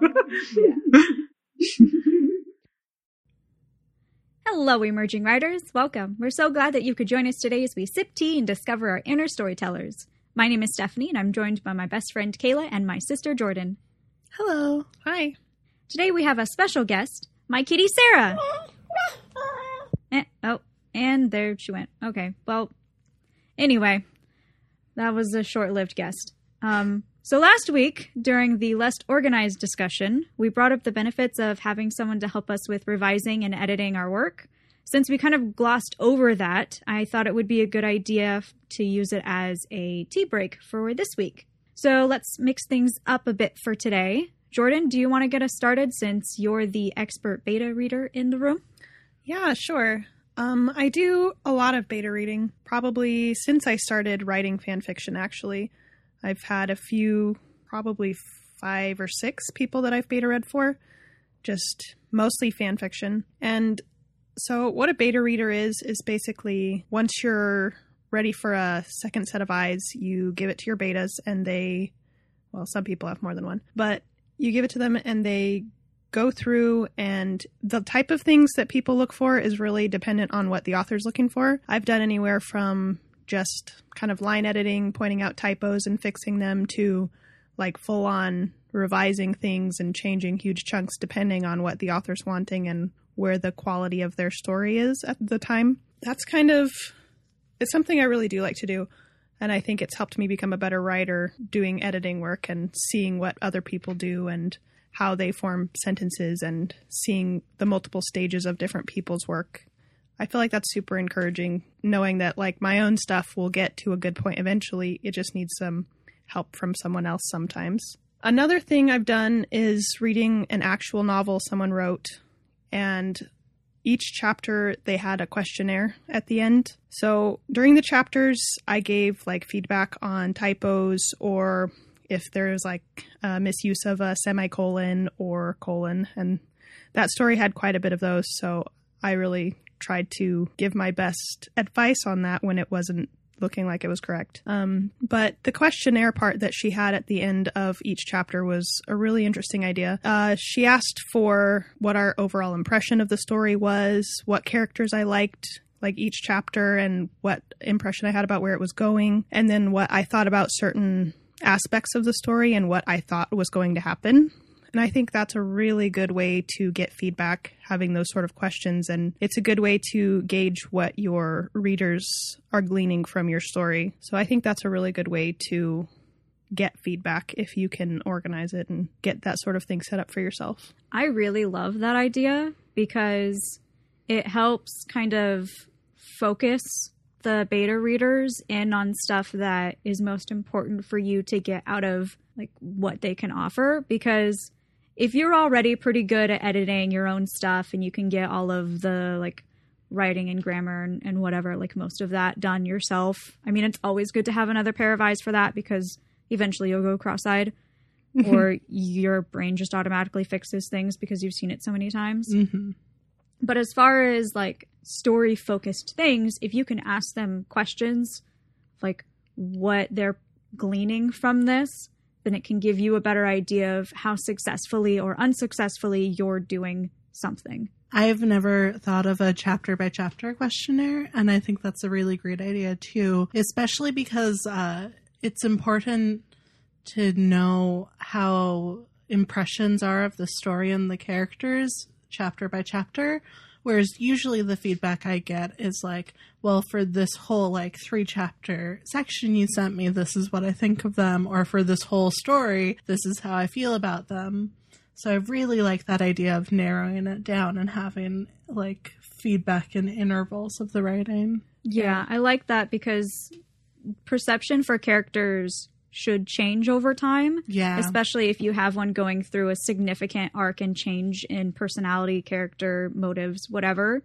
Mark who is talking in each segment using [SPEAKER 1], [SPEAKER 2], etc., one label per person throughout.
[SPEAKER 1] Hello, emerging writers. Welcome. We're so glad that you could join us today as we sip tea and discover our inner storytellers. My name is Stephanie, and I'm joined by my best friend Kayla and my sister Jordan.
[SPEAKER 2] Hello.
[SPEAKER 3] Hi.
[SPEAKER 1] Today we have a special guest, my kitty Sarah. Eh, oh, and there she went. Okay, well, anyway, that was a short lived guest. Um, so last week, during the less organized discussion, we brought up the benefits of having someone to help us with revising and editing our work. Since we kind of glossed over that, I thought it would be a good idea to use it as a tea break for this week. So let's mix things up a bit for today. Jordan, do you want to get us started since you're the expert beta reader in the room?
[SPEAKER 3] Yeah, sure. Um, I do a lot of beta reading, probably since I started writing fan fiction, actually. I've had a few, probably five or six people that I've beta read for, just mostly fan fiction. And so, what a beta reader is, is basically once you're ready for a second set of eyes, you give it to your betas, and they, well, some people have more than one, but you give it to them and they go through and the type of things that people look for is really dependent on what the author's looking for. I've done anywhere from just kind of line editing, pointing out typos and fixing them to like full on revising things and changing huge chunks depending on what the author's wanting and where the quality of their story is at the time. That's kind of it's something I really do like to do. And I think it's helped me become a better writer doing editing work and seeing what other people do and how they form sentences and seeing the multiple stages of different people's work. I feel like that's super encouraging, knowing that like my own stuff will get to a good point eventually. It just needs some help from someone else sometimes. Another thing I've done is reading an actual novel someone wrote, and each chapter they had a questionnaire at the end. So during the chapters, I gave like feedback on typos or if there's like a misuse of a semicolon or colon. And that story had quite a bit of those. So I really tried to give my best advice on that when it wasn't looking like it was correct. Um, but the questionnaire part that she had at the end of each chapter was a really interesting idea. Uh, she asked for what our overall impression of the story was, what characters I liked. Like each chapter, and what impression I had about where it was going, and then what I thought about certain aspects of the story and what I thought was going to happen. And I think that's a really good way to get feedback, having those sort of questions. And it's a good way to gauge what your readers are gleaning from your story. So I think that's a really good way to get feedback if you can organize it and get that sort of thing set up for yourself.
[SPEAKER 1] I really love that idea because it helps kind of focus the beta readers in on stuff that is most important for you to get out of like what they can offer because if you're already pretty good at editing your own stuff and you can get all of the like writing and grammar and, and whatever like most of that done yourself i mean it's always good to have another pair of eyes for that because eventually you'll go cross-eyed or your brain just automatically fixes things because you've seen it so many times
[SPEAKER 2] Mm-hmm.
[SPEAKER 1] but as far as like story focused things, if you can ask them questions like what they're gleaning from this, then it can give you a better idea of how successfully or unsuccessfully you're doing something.
[SPEAKER 2] I've never thought of a chapter by chapter questionnaire, and I think that's a really great idea too, especially because uh, it's important to know how impressions are of the story and the characters chapter by chapter. Whereas usually the feedback I get is like, well, for this whole like three chapter section you sent me, this is what I think of them, or for this whole story, this is how I feel about them. So I really like that idea of narrowing it down and having like feedback in intervals of the writing.
[SPEAKER 1] Yeah, I like that because perception for characters should change over time.
[SPEAKER 2] Yeah.
[SPEAKER 1] Especially if you have one going through a significant arc and change in personality, character, motives, whatever.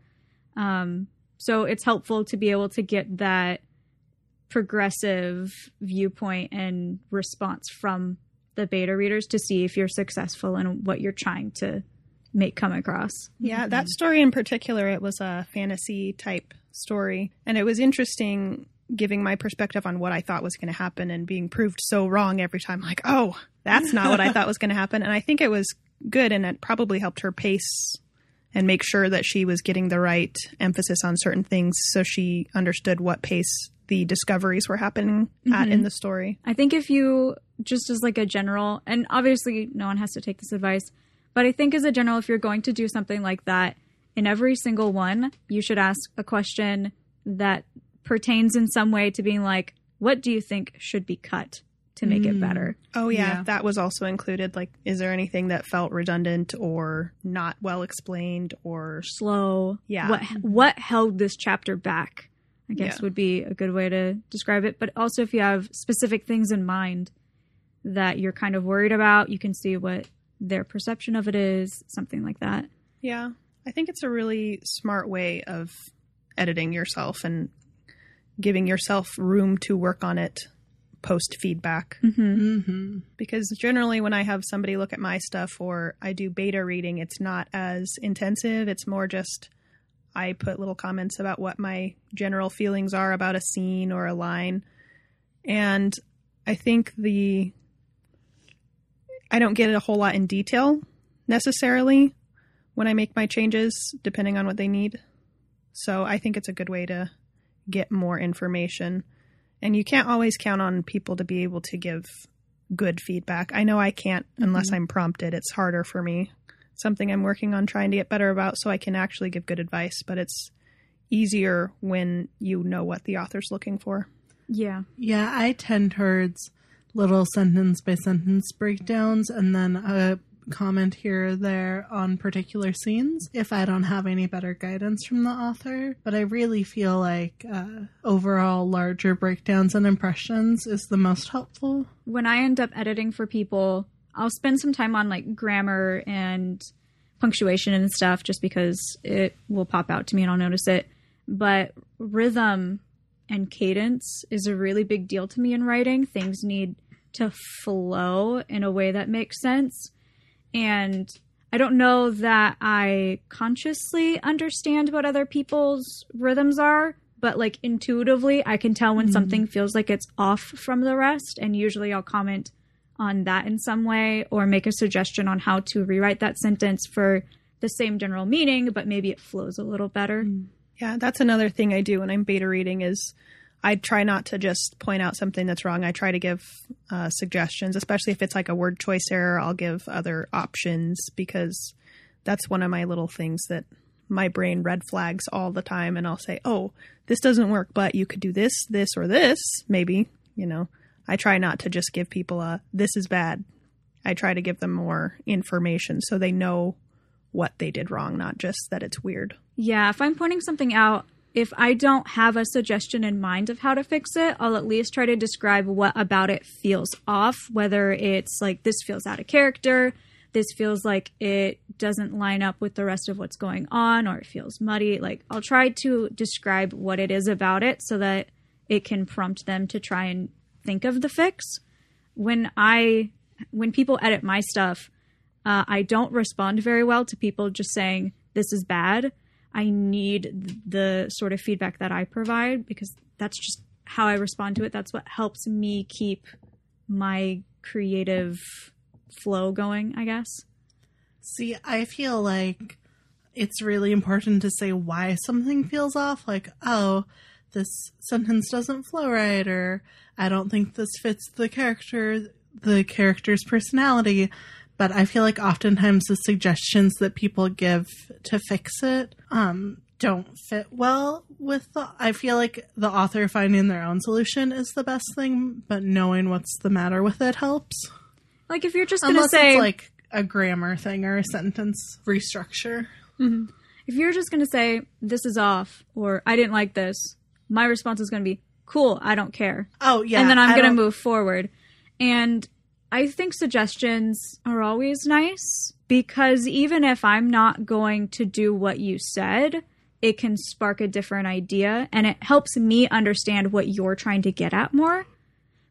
[SPEAKER 1] Um, so it's helpful to be able to get that progressive viewpoint and response from the beta readers to see if you're successful in what you're trying to make come across.
[SPEAKER 3] Yeah, that story in particular, it was a fantasy type story. And it was interesting giving my perspective on what I thought was going to happen and being proved so wrong every time. Like, oh, that's not what I thought was going to happen. And I think it was good and it probably helped her pace and make sure that she was getting the right emphasis on certain things so she understood what pace the discoveries were happening at
[SPEAKER 1] Mhm.
[SPEAKER 3] in the story.
[SPEAKER 1] I think if you just as like a general, and obviously no one has to take this advice, but I think as a general, if you're going to do something like that, in every single one, you should ask a question that pertains in some way to being like, what do you think should be cut to make it
[SPEAKER 2] Mm.
[SPEAKER 1] better?
[SPEAKER 3] Oh yeah,
[SPEAKER 2] Yeah.
[SPEAKER 3] that was also included. Like, is there anything that felt redundant or not well explained or
[SPEAKER 1] Slow.
[SPEAKER 3] Yeah.
[SPEAKER 1] What what held this chapter back? I guess
[SPEAKER 3] Yeah.
[SPEAKER 1] would be a good way to describe it. But also, if you have specific things in mind that you're kind of worried about, you can see what their perception of it is, something like that.
[SPEAKER 3] Yeah, I think it's a really smart way of editing yourself and giving yourself room to work on it post feedback.
[SPEAKER 1] Mm-hmm.
[SPEAKER 2] hmm
[SPEAKER 3] Because generally, when I have somebody look at my stuff or I do beta reading, it's not as intensive. It's more just I put little comments about what my general feelings are about a scene or a line. And I think the. I don't get it a whole lot in detail necessarily when I make my changes, depending on what they need. So I think it's a good way to get more information. And you can't always count on people to be able to give good feedback. I know I can't unless mm-hmm. I'm prompted. It's harder for me. Something I'm working on trying to get better about so I can actually give good advice, but it's easier when you know what the author's looking for.
[SPEAKER 1] Yeah.
[SPEAKER 2] Yeah, I tend towards little sentence by sentence breakdowns and then a comment here or there on particular scenes if I don't have any better guidance from the author. But I really feel like uh, overall larger breakdowns and impressions is the most helpful.
[SPEAKER 1] When I end up editing for people, I'll spend some time on like grammar and punctuation and stuff just because it will pop out to me and I'll notice it. But rhythm and cadence is a really big deal to me in writing. Things need to flow in a way that makes sense. And I don't know that I consciously understand what other people's rhythms are, but like intuitively, I can tell when hmm. something feels like it's off from the rest. And usually I'll comment on that in some way or make a suggestion on how to rewrite that sentence for the same general meaning, but maybe it flows a little better. Hmm.
[SPEAKER 3] Yeah, that's another thing I do when I'm beta reading is I try not to just point out something that's wrong. I try to give uh, suggestions, especially if it's like a word choice error. I'll give other options because that's one of my little things that my brain red flags all the time. And I'll say, oh, this doesn't work, but you could do this, this, or this, maybe. You know, I try not to just give people a this is bad. I try to give them more information so they know what they did wrong, not just that it's weird.
[SPEAKER 1] Yeah, if I'm pointing something out, if I don't have a suggestion in mind of how to fix it, I'll at least try to describe what about it feels off, whether it's like this feels out of character, this feels like it doesn't line up with the rest of what's going on, or it feels muddy. Like, I'll try to describe what it is about it so that it can prompt them to try and think of the fix. When I, when people edit my stuff, uh, I don't respond very well to people just saying, this is bad. I need the sort of feedback that I provide because that's just how I respond to it. That's what helps me keep my creative flow going, I guess.
[SPEAKER 2] See, I feel like it's really important to say why something feels off. Like, oh, this sentence doesn't flow right, or I don't think this fits the character, the character's personality. But I feel like oftentimes the suggestions that people give to fix it um, don't fit well with the. I feel like the author finding their own solution is the best thing, but knowing what's the matter with it helps.
[SPEAKER 1] Like if you're just going to say
[SPEAKER 2] it's like a grammar thing or a sentence restructure.
[SPEAKER 1] if you're just going to say this is off or I didn't like this, my response is going to be cool, I don't care.
[SPEAKER 2] Oh yeah,
[SPEAKER 1] and then I'm going to move forward. And I think suggestions are always nice because even if I'm not going to do what you said, it can spark a different idea and it helps me understand what you're trying to get at more.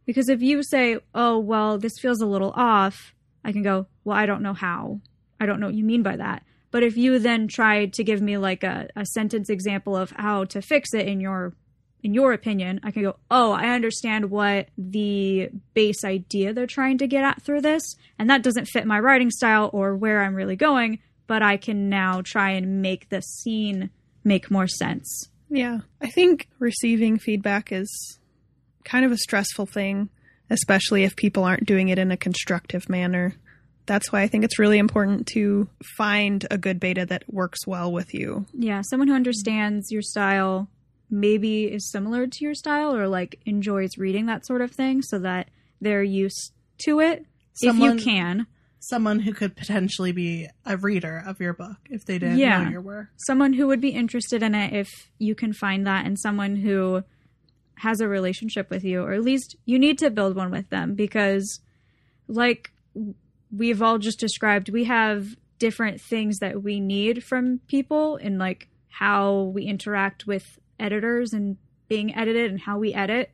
[SPEAKER 1] Because if you say, oh, well, this feels a little off, I can go, well, I don't know how. I don't know what you mean by that. But if you then try to give me like a, a sentence example of how to fix it in your in your opinion, I can go, oh, I understand what the base idea they're trying to get at through this, and that doesn't fit my writing style or where I'm really going, but I can now try and make the scene make more sense.
[SPEAKER 3] Yeah. I think receiving feedback is kind of a stressful thing, especially if people aren't doing it in a constructive manner. That's why I think it's really important to find a good beta that works well with you.
[SPEAKER 1] Yeah, someone who understands your style, maybe is similar to your style or like enjoys reading that sort of thing so that they're used to it
[SPEAKER 2] Someone-
[SPEAKER 1] if you can.
[SPEAKER 2] Someone who could potentially be a reader of your book if they didn't
[SPEAKER 1] Yeah.
[SPEAKER 2] know your work.
[SPEAKER 1] someone who would be interested in it if you can find that and someone who has a relationship with you or at least you need to build one with them because like we've all just described we have different things that we need from people in like how we interact with editors and being edited and how we edit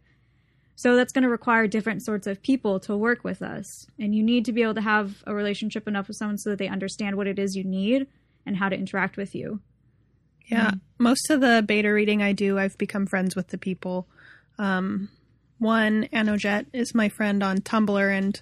[SPEAKER 1] so that's going to require different sorts of people to work with us and you need to be able to have a relationship enough with someone so that they understand what it is you need and how to interact with you
[SPEAKER 3] Yeah. Most of the beta reading I do, I've become friends with the people. Um, one, Anojet, is my friend on Tumblr, and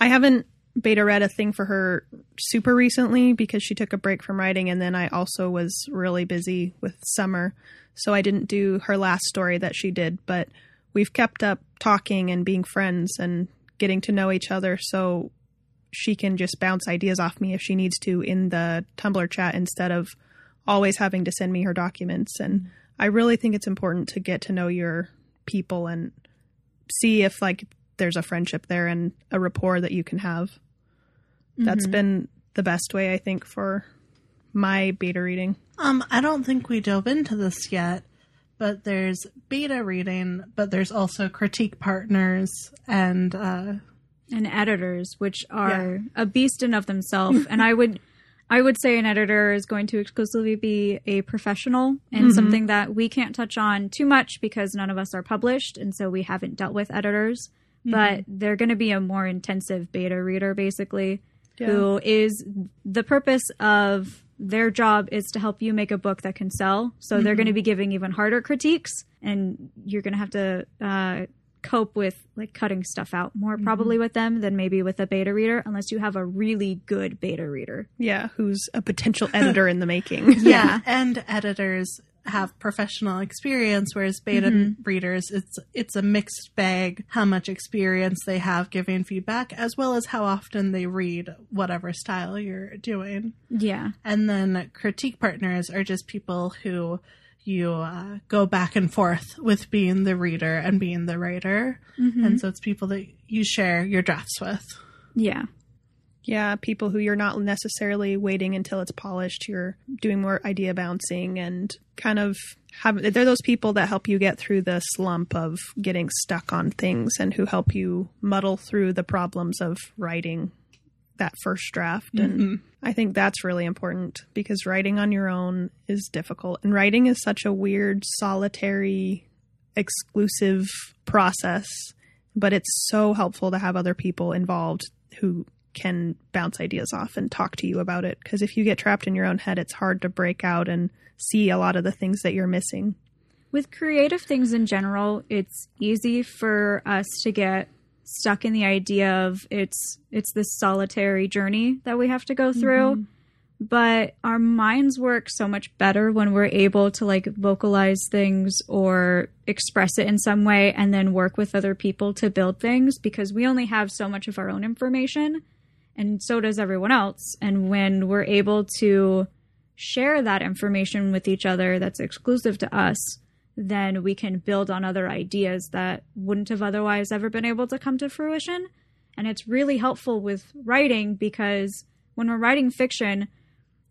[SPEAKER 3] I haven't beta read a thing for her super recently because she took a break from writing, and then I also was really busy with summer. So I didn't do her last story that she did, but we've kept up talking and being friends and getting to know each other. So she can just bounce ideas off me if she needs to in the Tumblr chat instead of always having to send me her documents. And I really think it's important to get to know your people and see if like there's a friendship there and a rapport that you can have. That's been the best way I think for my beta reading.
[SPEAKER 2] Um, I don't think we dove into this yet, but there's beta reading, but there's also critique partners and uh,
[SPEAKER 1] and editors, which are a beast in of themselves. and I would, I would say an editor is going to exclusively be a professional and something that we can't touch on too much because none of us are published, and so we haven't dealt with editors. But mm-hmm. they're going to be a more intensive beta reader, basically, who is the purpose of their job is to help you make a book that can sell. So they're going to mm-hmm. be giving even harder critiques, and you're going to have to uh, cope with like cutting stuff out more mm-hmm. probably with them than maybe with a beta reader, unless you have a really good beta reader.
[SPEAKER 3] Yeah, who's a potential editor in the making.
[SPEAKER 1] Yeah.
[SPEAKER 2] and editors have professional experience, whereas beta readers, it's it's a mixed bag. How much experience they have giving feedback, as well as how often they read whatever style you're doing.
[SPEAKER 1] Yeah.
[SPEAKER 2] And then critique partners are just people who you uh, go back and forth with being the reader and being the writer. And so it's people that you share your drafts with.
[SPEAKER 1] Yeah.
[SPEAKER 3] Yeah, people who you're not necessarily waiting until it's polished. You're doing more idea bouncing and kind of have. They're those people that help you get through the slump of getting stuck on things and who help you muddle through the problems of writing that first draft. And mm-hmm. I think that's really important because writing on your own is difficult. And writing is such a weird, solitary, exclusive process but it's so helpful to have other people involved who can bounce ideas off and talk to you about it. Because if you get trapped in your own head it's hard to break out and see a lot of the things that you're missing.
[SPEAKER 1] With creative things in general, it's easy for us to get stuck in the idea of it's it's this solitary journey that we have to go through. Mm-hmm. But our minds work so much better when we're able to like vocalize things or express it in some way and then work with other people to build things because we only have so much of our own information and so does everyone else. And when we're able to share that information with each other that's exclusive to us, then we can build on other ideas that wouldn't have otherwise ever been able to come to fruition. And it's really helpful with writing because when we're writing fiction,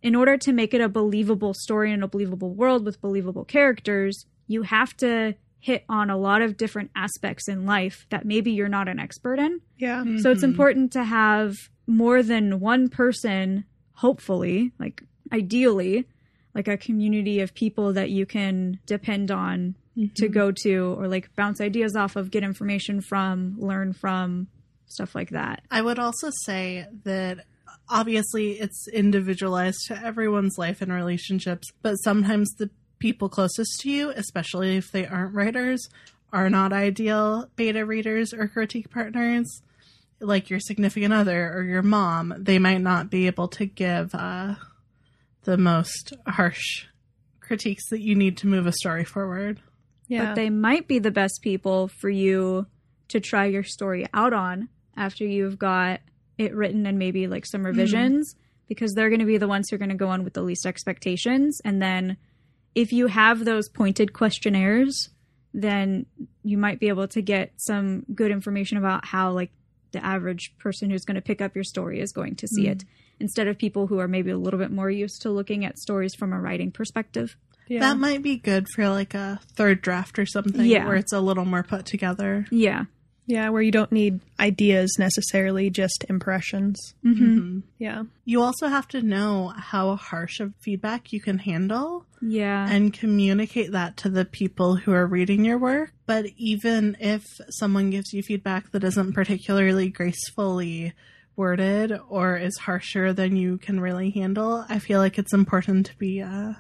[SPEAKER 1] in order to make it a believable story in a believable world with believable characters, you have to hit on a lot of different aspects in life that maybe you're not an expert in.
[SPEAKER 3] yeah
[SPEAKER 1] So it's mm-hmm. important to have more than one person, hopefully, like ideally, like a community of people that you can depend on to mm-hmm. go to or like bounce ideas off of, get information from, learn from, stuff like that.
[SPEAKER 2] I would also say that obviously it's individualized to everyone's life and relationships, but sometimes the people closest to you, especially if they aren't writers, are not ideal beta readers or critique partners, like your significant other or your mom, they might not be able to give uh, the most harsh critiques that you need to move a story forward.
[SPEAKER 3] Yeah.
[SPEAKER 1] But they might be the best people for you to try your story out on after you've got it written and maybe like some revisions because they're going to be the ones who are going to go on with the least expectations. And then if you have those pointed questionnaires, then you might be able to get some good information about how like the average person who's going to pick up your story is going to see mm-hmm. it instead of people who are maybe a little bit more used to looking at stories from a writing perspective.
[SPEAKER 3] yeah.
[SPEAKER 2] That might be good for like a third draft or something
[SPEAKER 1] Yeah.
[SPEAKER 2] where it's a little more put together.
[SPEAKER 1] Yeah.
[SPEAKER 3] Yeah, where you don't need ideas necessarily, just impressions.
[SPEAKER 1] Mm-hmm.
[SPEAKER 3] Yeah.
[SPEAKER 2] You also have to know how harsh of feedback you can handle
[SPEAKER 1] Yeah.
[SPEAKER 2] and communicate that to the people who are reading your work. But even if someone gives you feedback that isn't particularly gracefully worded or is harsher than you can really handle, I feel like it's important to be uh,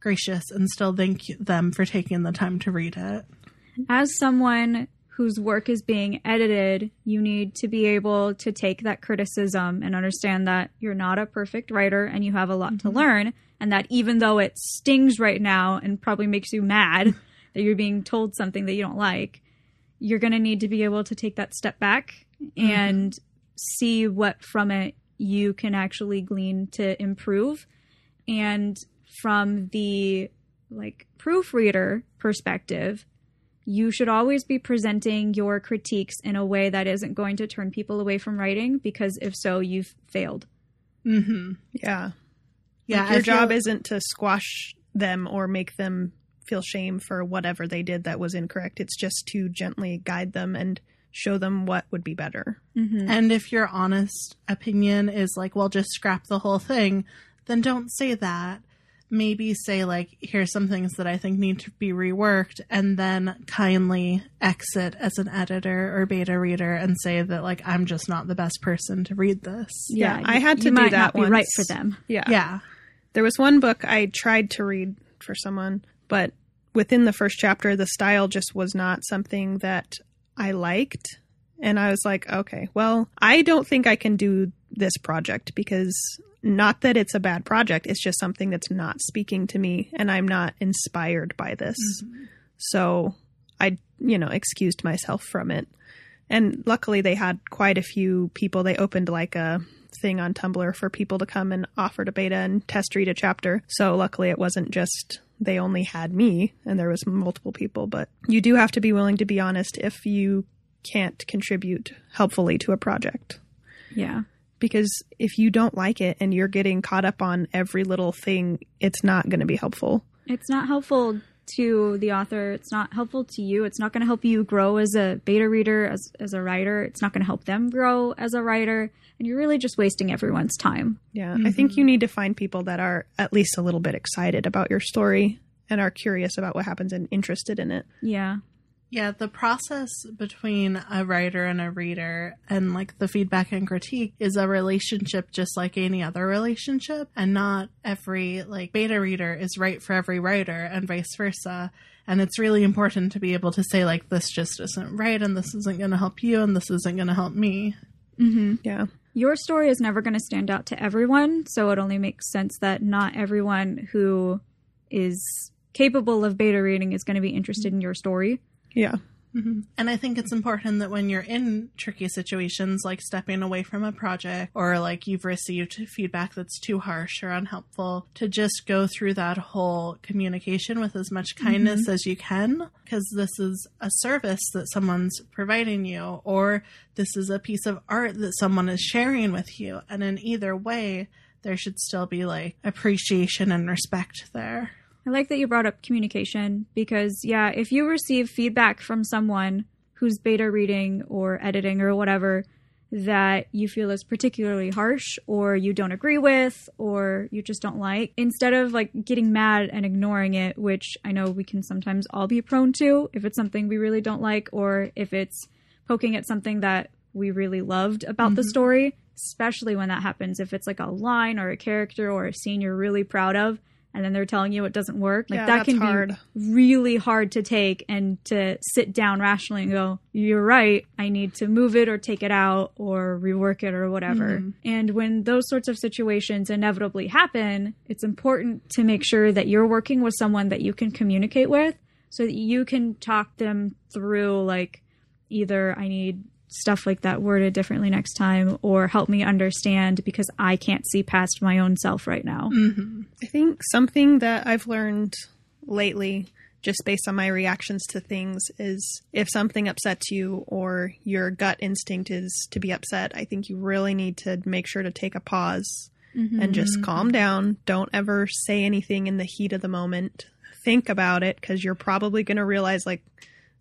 [SPEAKER 2] gracious and still thank them for taking the time to read it.
[SPEAKER 1] as someone whose work is being edited, you need to be able to take that criticism and understand that you're not a perfect writer and you have a lot to mm-hmm. learn. And that even though it stings right now and probably makes you mad that you're being told something that you don't like, you're going to need to be able to take that step back mm-hmm. and see what from it you can actually glean to improve. And from the like proofreader perspective, you should always be presenting your critiques in a way that isn't going to turn people away from writing because if so, you've failed.
[SPEAKER 2] Mm-hmm.
[SPEAKER 3] Yeah.
[SPEAKER 2] Yeah,
[SPEAKER 3] Like, your
[SPEAKER 2] I feel-
[SPEAKER 3] job isn't to squash them or make them feel shame for whatever they did that was incorrect. It's just to gently guide them and show them what would be better.
[SPEAKER 1] Mm-hmm.
[SPEAKER 2] And if your honest opinion is like, well, just scrap the whole thing, then don't say that. Maybe say, like, here's some things that I think need to be reworked, and then kindly exit as an editor or beta reader and say that, like, I'm just not the best person to read this.
[SPEAKER 3] Yeah,
[SPEAKER 1] you-
[SPEAKER 3] I had to
[SPEAKER 1] you
[SPEAKER 3] do
[SPEAKER 1] might
[SPEAKER 3] that
[SPEAKER 1] not be right for them.
[SPEAKER 3] Yeah.
[SPEAKER 2] Yeah.
[SPEAKER 3] There was one book I tried to read for someone, but within the first chapter, the style just was not something that I liked. And I was like, okay, well, I don't think I can do this project because not that it's a bad project, it's just something that's not speaking to me and I'm not inspired by this. Mm-hmm. So I, you know, excused myself from it. And luckily they had quite a few people. They opened like a thing on Tumblr for people to come and offer to beta and test read a chapter. So luckily it wasn't just they only had me and there was multiple people, but you do have to be willing to be honest if you can't contribute helpfully to a project.
[SPEAKER 1] Yeah.
[SPEAKER 3] Because if you don't like it and you're getting caught up on every little thing, it's not going to be helpful.
[SPEAKER 1] It's not helpful to the author. It's not helpful to you. It's not going to help you grow as a beta reader, as, as a writer. It's not going to help them grow as a writer. And you're really just wasting everyone's time.
[SPEAKER 3] Yeah, I mm-hmm. think you need to find people that are at least a little bit excited about your story and are curious about what happens and interested in it.
[SPEAKER 1] Yeah.
[SPEAKER 2] Yeah, the process between a writer and a reader and like the feedback and critique is a relationship just like any other relationship and not every like beta reader is right for every writer and vice versa. And it's really important to be able to say like this just isn't right and this isn't going to help you and this isn't going to help me.
[SPEAKER 1] Mm-hmm.
[SPEAKER 3] Yeah.
[SPEAKER 1] Your story is never going to stand out to everyone. So it only makes sense that not everyone who is capable of beta reading is going to be interested in your story.
[SPEAKER 3] Yeah.
[SPEAKER 2] Mhm. And I think it's important that when you're in tricky situations, like stepping away from a project or like you've received feedback that's too harsh or unhelpful, to just go through that whole communication with as much kindness as you can, because this is a service that someone's providing you, or this is a piece of art that someone is sharing with you. And in either way, there should still be like appreciation and respect there.
[SPEAKER 1] I like that you brought up communication because, yeah, if you receive feedback from someone who's beta reading or editing or whatever that you feel is particularly harsh or you don't agree with or you just don't like, instead of like getting mad and ignoring it, which I know we can sometimes all be prone to if it's something we really don't like or if it's poking at something that we really loved about the mm-hmm. story, especially when that happens. If it's like a line or a character or a scene you're really proud of, and then they're telling you it doesn't work. Like
[SPEAKER 3] Yeah,
[SPEAKER 1] that can
[SPEAKER 3] hard.
[SPEAKER 1] be really hard to take and to sit down rationally and go, "You're right. I need to move it or take it out or rework it or whatever." Mm-hmm. And when those sorts of situations inevitably happen, it's important to make sure that you're working with someone that you can communicate with so that you can talk them through like either I need stuff like that worded differently next time or help me understand because I can't see past my own self right now. Mm-hmm.
[SPEAKER 3] I think something that I've learned lately, just based on my reactions to things, is if something upsets you or your gut instinct is to be upset, I think you really need to make sure to take a pause and mm-hmm. just calm down. Don't ever say anything in the heat of the moment. Think about it because you're probably going to realize, like,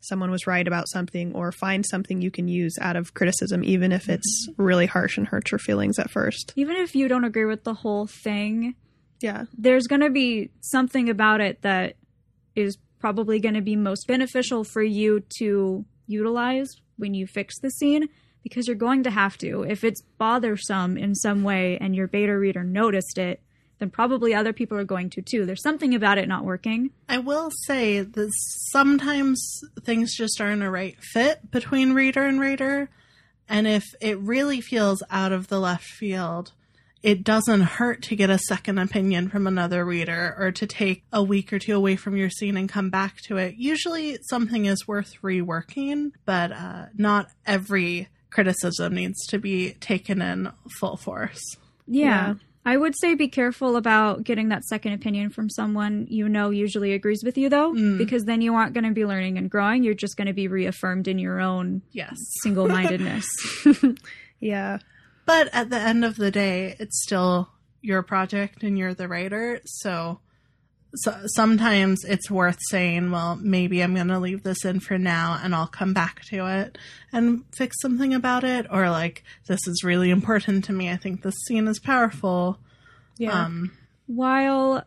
[SPEAKER 3] someone was right about something or find something you can use out of criticism, even if it's mm-hmm. really harsh and hurts your feelings at first.
[SPEAKER 1] Even if you don't agree with the whole thing,
[SPEAKER 3] Yeah.
[SPEAKER 1] there's going to be something about it that is probably going to be most beneficial for you to utilize when you fix the scene because you're going to have to. If it's bothersome in some way and your beta reader noticed it, then probably other people are going to too. There's something about it not working.
[SPEAKER 2] I will say that sometimes things just aren't a right fit between reader and reader. And if it really feels out of the left field, it doesn't hurt to get a second opinion from another reader or to take a week or two away from your scene and come back to it. Usually something is worth reworking, but uh, not every criticism needs to be taken in full force.
[SPEAKER 1] Yeah.
[SPEAKER 3] Yeah.
[SPEAKER 1] I would say be careful about getting that second opinion from someone you know usually agrees with you, though, mm. because then you aren't going to be learning and growing. You're just going to be reaffirmed in your own
[SPEAKER 2] Yes.
[SPEAKER 1] single mindedness.
[SPEAKER 3] Yeah.
[SPEAKER 2] But at the end of the day, it's still your project and you're the writer. So, so sometimes it's worth saying, well, maybe I'm going to leave this in for now and I'll come back to it and fix something about it. Or like, this is really important to me. I think this scene is powerful.
[SPEAKER 3] Yeah.
[SPEAKER 2] Um,
[SPEAKER 1] While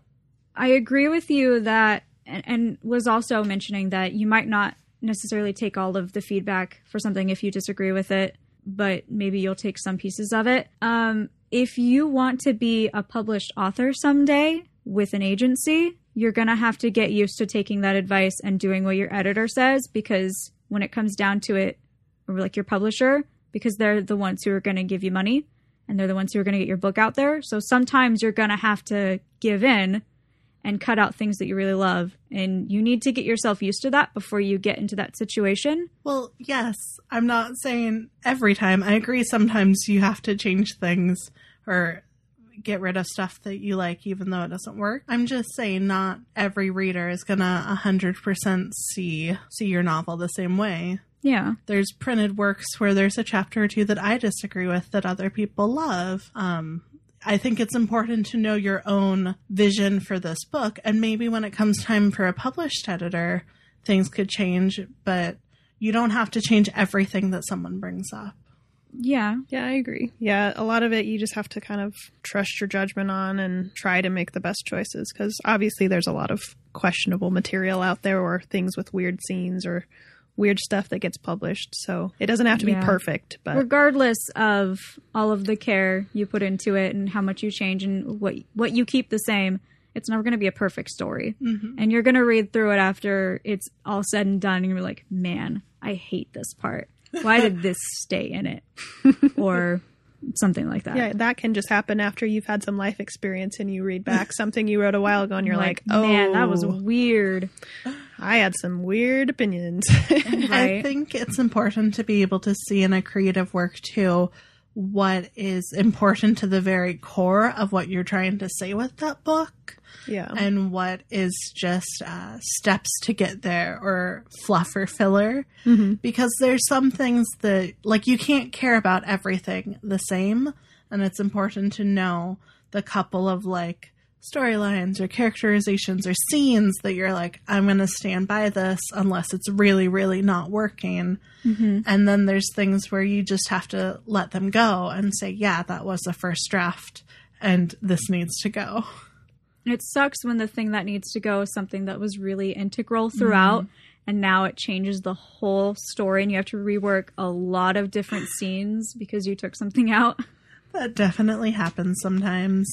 [SPEAKER 1] I agree with you that, and, and was also mentioning that you might not necessarily take all of the feedback for something if you disagree with it, but maybe you'll take some pieces of it. Um, if you want to be a published author someday with an agency, you're going to have to get used to taking that advice and doing what your editor says because when it comes down to it, or like your publisher, because they're the ones who are going to give you money and they're the ones who are going to get your book out there. So sometimes you're going to have to give in and cut out things that you really love. And you need to get yourself used to that before you get into that situation.
[SPEAKER 2] well, yes, I'm not saying every time. I agree sometimes you have to change things or get rid of stuff that you like even though it doesn't work. I'm just saying not every reader is going to 100% see see your novel the same way.
[SPEAKER 1] Yeah.
[SPEAKER 2] There's printed works where there's a chapter or two that I disagree with that other people love. Um I think it's important to know your own vision for this book and maybe when it comes time for a published editor, things could change, but you don't have to change everything that someone brings up.
[SPEAKER 1] Yeah.
[SPEAKER 3] Yeah, I agree. Yeah, a lot of it you just have to kind of trust your judgment on and try to make the best choices because obviously there's a lot of questionable material out there or things with weird scenes or weird stuff that gets published. So it doesn't have to
[SPEAKER 1] Yeah.
[SPEAKER 3] be perfect, but
[SPEAKER 1] Regardless of all of the care you put into it and how much you change and what what you keep the same, it's never going to be a perfect story. Mm-hmm. And you're going to read through it after it's all said and done and you're like, "Man, I hate this part. Why did this stay in it?" or something like that.
[SPEAKER 3] yeah, that can just happen after you've had some life experience and you read back something you wrote a while ago and you're like, "Oh,
[SPEAKER 1] man, that was oh. weird.
[SPEAKER 3] I had some weird opinions."
[SPEAKER 2] I think it's important to be able to see in a creative work too what is important to the very core of what you're trying to say with that book
[SPEAKER 3] yeah.
[SPEAKER 2] and what is just uh, steps to get there or fluff or filler
[SPEAKER 3] Mm-hmm.
[SPEAKER 2] because there's some things that like you can't care about everything the same and it's important to know the couple of like storylines or characterizations or scenes that you're like i'm going to stand by this unless it's really really not working mm-hmm. and then there's things where you just have to let them go and say yeah that was the first draft and this needs to go
[SPEAKER 1] It sucks when the thing that needs to go is something that was really integral throughout, mm-hmm. and now it changes the whole story, and you have to rework a lot of different scenes because you took something out.
[SPEAKER 2] That definitely happens sometimes.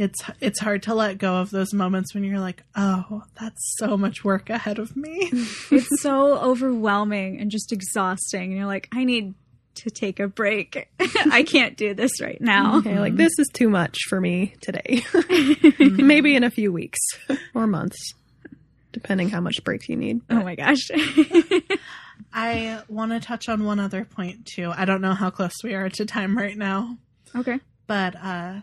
[SPEAKER 2] It's it's hard to let go of those moments when you're like, "Oh, that's so much work ahead of me."
[SPEAKER 1] it's so overwhelming and just exhausting. And you're like, I need to take a break. I can't do this right now.
[SPEAKER 3] Okay, like this is too much for me today. Maybe in a few weeks or months, depending how much breaks you need.
[SPEAKER 1] Oh my gosh.
[SPEAKER 2] I want to touch on one other point too. I don't know how close we are to time right now,
[SPEAKER 1] okay.
[SPEAKER 2] but uh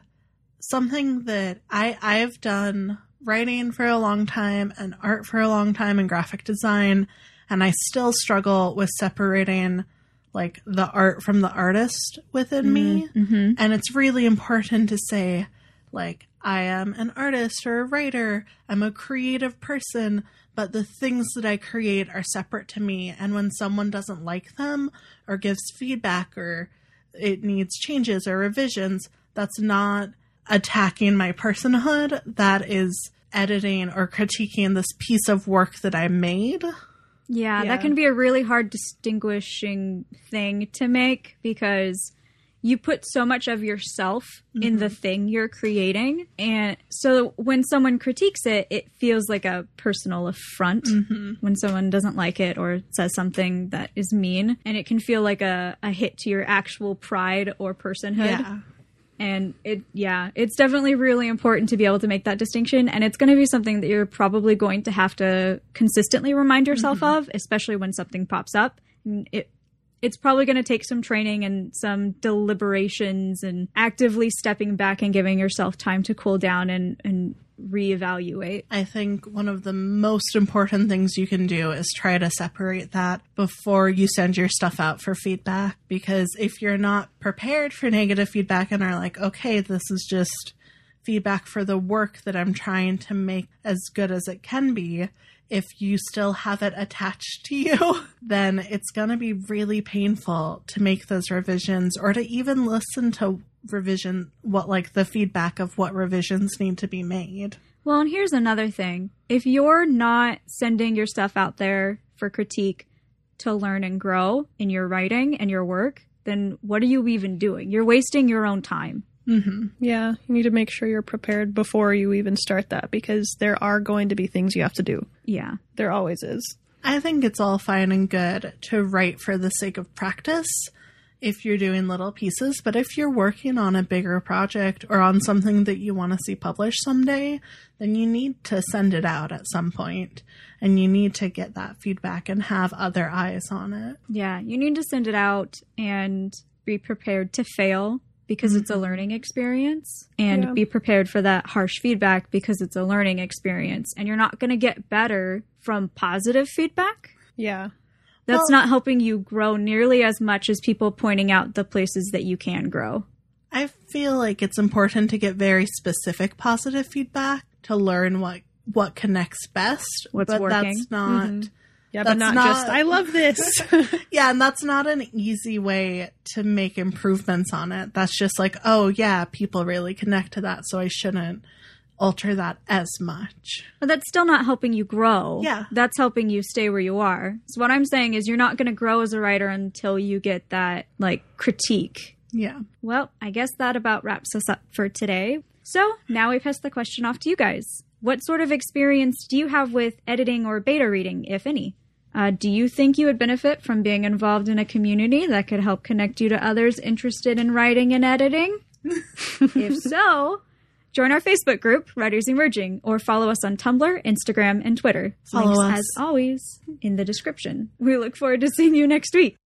[SPEAKER 2] something that I I've done writing for a long time and art for a long time and graphic design and I still struggle with separating like the art from the artist within me.
[SPEAKER 1] Mm-hmm.
[SPEAKER 2] And it's really important to say, like, I am an artist or a writer, I'm a creative person, but the things that I create are separate to me. And when someone doesn't like them or gives feedback or it needs changes or revisions, that's not attacking my personhood. That is editing or critiquing this piece of work that I made.
[SPEAKER 1] Yeah,
[SPEAKER 3] Yeah.
[SPEAKER 1] that can be a really hard distinguishing thing to make because you put so much of yourself in the mm-hmm. thing you're creating. And so when someone critiques it, it feels like a personal affront mm-hmm. when someone doesn't like it or says something that is mean. And it can feel like a, a hit to your actual pride or personhood.
[SPEAKER 2] Yeah.
[SPEAKER 1] And it, yeah, it's definitely really important to be able to make that distinction. And it's going to be something that you're probably going to have to consistently remind yourself mm-hmm. of, especially when something pops up. And it, it's probably going to take some training and some deliberations and actively stepping back and giving yourself time to cool down and, and reevaluate.
[SPEAKER 2] I think one of the most important things you can do is try to separate that before you send your stuff out for feedback. Because if you're not prepared for negative feedback and are like, okay, this is just feedback for the work that I'm trying to make as good as it can be, if you still have it attached to you, then it's going to be really painful to make those revisions or to even listen to revision what like the feedback of what revisions need to be made.
[SPEAKER 1] Well, and here's another thing. If you're not sending your stuff out there for critique to learn and grow in your writing and your work, then what are you even doing? You're wasting your own time.
[SPEAKER 2] Mhm.
[SPEAKER 3] Yeah, you need to make sure you're prepared before you even start that because there are going to be things you have to do.
[SPEAKER 1] Yeah.
[SPEAKER 3] There always is.
[SPEAKER 2] I think it's all fine and good to write for the sake of practice if you're doing little pieces, but if you're working on a bigger project or on something that you want to see published someday, then you need to send it out at some point and you need to get that feedback and have other eyes on it.
[SPEAKER 1] Yeah. You need to send it out and be prepared to fail because it's a mm-hmm. learning experience and
[SPEAKER 3] Yeah.
[SPEAKER 1] be prepared for that harsh feedback because it's a learning experience. And you're not going to get better from positive feedback.
[SPEAKER 3] Yeah.
[SPEAKER 1] That's
[SPEAKER 2] Well-
[SPEAKER 1] not helping you grow nearly as much as people pointing out the places that you can grow.
[SPEAKER 2] I feel like it's important to get very specific positive feedback to learn what what connects best.
[SPEAKER 1] What's
[SPEAKER 2] but
[SPEAKER 1] working.
[SPEAKER 2] that's not
[SPEAKER 1] Mhm.
[SPEAKER 3] Yeah,
[SPEAKER 2] That's
[SPEAKER 3] but not,
[SPEAKER 2] not-
[SPEAKER 3] just I love this.
[SPEAKER 2] Yeah, and that's not an easy way to make improvements on it. That's just like, oh yeah, people really connect to that, so I shouldn't alter that as much.
[SPEAKER 1] But that's still not helping you grow.
[SPEAKER 2] Yeah.
[SPEAKER 1] That's helping you stay where you are. So what I'm saying is you're not going to grow as a writer until you get that like critique.
[SPEAKER 2] Yeah.
[SPEAKER 1] Well, I guess that about wraps us up for today. So now we pass the question off to you guys. What sort of experience do you have with editing or beta reading, if any? Uh, do you think you would benefit from being involved in a community that could help connect you to others interested in writing and editing? if so, join our Facebook group, Writers Emerging, or follow us on Tumblr, Instagram, and Twitter.
[SPEAKER 2] Follow
[SPEAKER 1] Links,
[SPEAKER 2] us.
[SPEAKER 1] as always, in the description. We look forward to seeing you next week.